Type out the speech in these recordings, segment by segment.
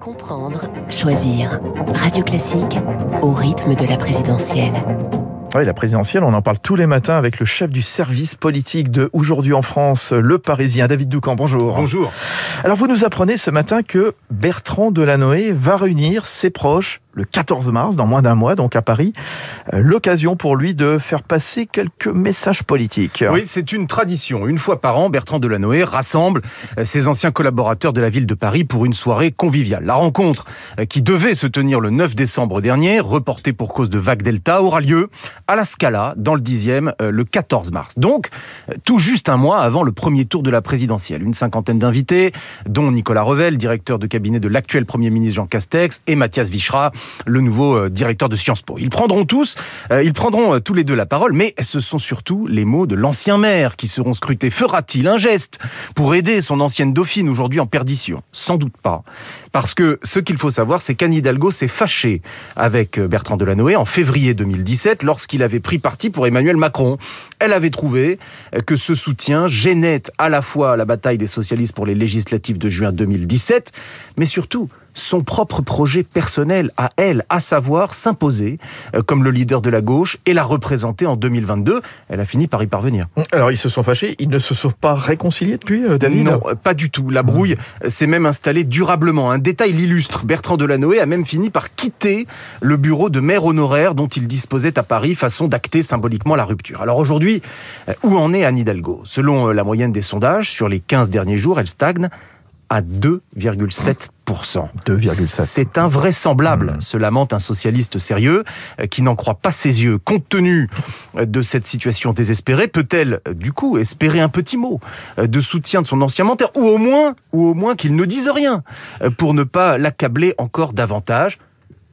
Comprendre, choisir. Radio Classique au rythme de la présidentielle. Oui, la présidentielle, on en parle tous les matins avec le chef du service politique de Aujourd'hui en France, le Parisien, David Doucan. Bonjour. Bonjour. Alors vous nous apprenez ce matin que Bertrand Delanoë va réunir ses proches le 14 mars, dans moins d'un mois, donc à Paris, euh, l'occasion pour lui de faire passer quelques messages politiques. Oui, c'est une tradition. Une fois par an, Bertrand Delanoë rassemble euh, ses anciens collaborateurs de la ville de Paris pour une soirée conviviale. La rencontre, euh, qui devait se tenir le 9 décembre dernier, reportée pour cause de vague Delta, aura lieu à la Scala, dans le 10e, le 14 mars. Donc, tout juste un mois avant le premier tour de la présidentielle. Une cinquantaine d'invités, dont Nicolas Revel, directeur de cabinet de l'actuel Premier ministre Jean Castex, et Mathias Vichra, le nouveau euh, directeur de Sciences Po. Ils prendront tous, euh, ils prendront euh, tous les deux la parole, mais ce sont surtout les mots de l'ancien maire qui seront scrutés. Fera-t-il un geste pour aider son ancienne dauphine aujourd'hui en perdition? Sans doute pas. Parce que ce qu'il faut savoir, c'est qu'Anne Hidalgo s'est fâchée avec Bertrand Delanoë en février 2017 lorsqu'il avait pris parti pour Emmanuel Macron. Elle avait trouvé que ce soutien gênait à la fois la bataille des socialistes pour les législatives de juin 2017, mais surtout son propre projet personnel à elle, à savoir s'imposer euh, comme le leader de la gauche et la représenter en 2022. Elle a fini par y parvenir. Alors ils se sont fâchés, ils ne se sont pas réconciliés depuis, euh, David Non, pas du tout. La brouille s'est même installée durablement. Un détail l'illustre. Bertrand Delanoë a même fini par quitter le bureau de maire honoraire dont il disposait à Paris, façon d'acter symboliquement la rupture. Alors aujourd'hui, euh, où en est Anne Hidalgo? Selon la moyenne des sondages, sur les 15 derniers jours, elle stagne à 2,7% c'est invraisemblable, mmh. se lamente un socialiste sérieux euh, qui n'en croit pas ses yeux. Compte tenu euh, de cette situation désespérée, peut-elle euh, du coup espérer un petit mot de soutien de son ancien menteur ou au moins ou au moins qu'il ne dise rien pour ne pas l'accabler encore davantage?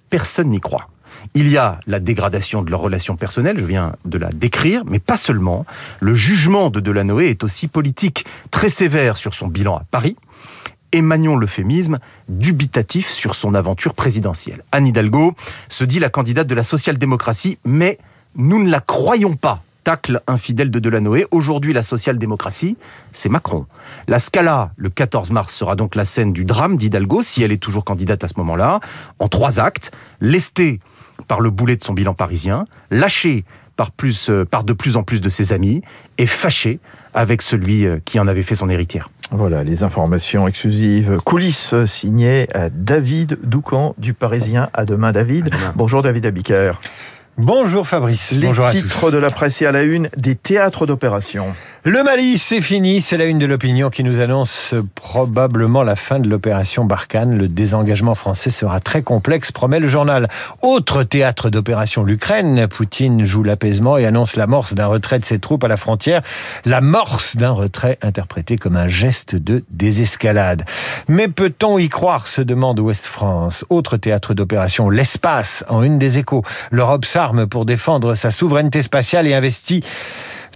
Personne n'y croit. Il y a la dégradation de leurs relations personnelles, je viens de la décrire, mais pas seulement. Le jugement de Delanoë est aussi politique, très sévère sur son bilan à Paris, et l'euphémisme, dubitatif sur son aventure présidentielle. Anne Hidalgo se dit la candidate de la social-démocratie, mais nous ne la croyons pas tacle infidèle de Delanoë. Aujourd'hui, la social-démocratie, c'est Macron. La Scala, le 14 mars, sera donc la scène du drame d'Hidalgo, si elle est toujours candidate à ce moment-là, en trois actes. Lesté par le boulet de son bilan parisien, lâché par, plus, euh, par de plus en plus de ses amis, et fâché avec celui euh, qui en avait fait son héritière. Voilà, les informations exclusives, coulisses signées David Doucan du Parisien. À demain, David. Bonjour, David Abiker. Bonjour Fabrice. Les Bonjour à titres de la presse et à la une des théâtres d'opération. Le Mali, c'est fini. C'est la une de l'opinion qui nous annonce probablement la fin de l'opération Barkhane. Le désengagement français sera très complexe, promet le journal. Autre théâtre d'opération, l'Ukraine. Poutine joue l'apaisement et annonce l'amorce d'un retrait de ses troupes à la frontière. L'amorce d'un retrait interprété comme un geste de désescalade. Mais peut-on y croire se demande Ouest France. Autre théâtre d'opération, l'espace, en une des échos. L'Europe s'arme pour défendre sa souveraineté spatiale et investit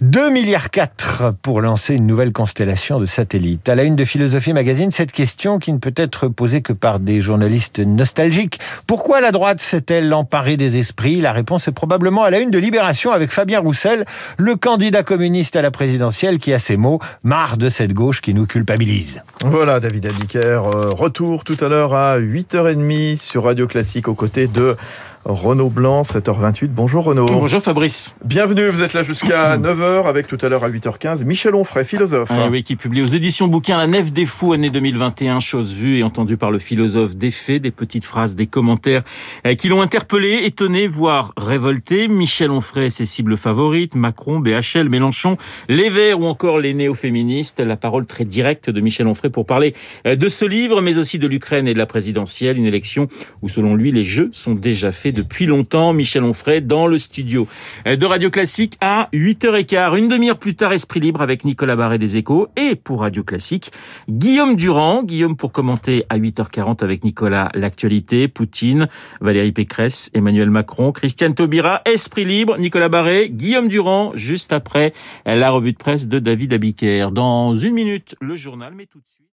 2 milliards 4 pour lancer une nouvelle constellation de satellites. À la une de Philosophie Magazine, cette question qui ne peut être posée que par des journalistes nostalgiques. Pourquoi la droite s'est-elle emparée des esprits? La réponse est probablement à la une de Libération avec Fabien Roussel, le candidat communiste à la présidentielle qui a ces mots « marre de cette gauche qui nous culpabilise ». Voilà David Abiker, euh, retour tout à l'heure à 8h30 sur Radio Classique aux côtés de Renaud Blanc, 7h28. Bonjour Renaud. Bonjour Fabrice. Bienvenue, vous êtes là jusqu'à 9h avec tout à l'heure à 8h15 Michel Onfray, philosophe. Ah oui, qui publie aux éditions bouquins La Nef des Fous, année 2021, chose vue et entendue par le philosophe, des faits, des petites phrases, des commentaires euh, qui l'ont interpellé, étonné, voire révolté. Michel Onfray, ses cibles favorites, Macron, BHL, Mélenchon, les Verts ou encore les néo-féministes. La parole très directe de Michel Onfray pour parler euh, de ce livre, mais aussi de l'Ukraine et de la présidentielle, une élection où selon lui les jeux sont déjà faits depuis longtemps. Michel Onfray dans le studio de Radio Classique à 8h15. Une demi-heure plus tard, Esprit Libre avec Nicolas Barret des Échos et pour Radio Classique, Guillaume Durand. Guillaume pour commenter à 8h40 avec Nicolas l'actualité, Poutine, Valérie Pécresse, Emmanuel Macron, Christiane Taubira, Esprit Libre, Nicolas Barret, Guillaume Durand, juste après la revue de presse de David Abiker. Dans une minute, le journal, mais tout de suite.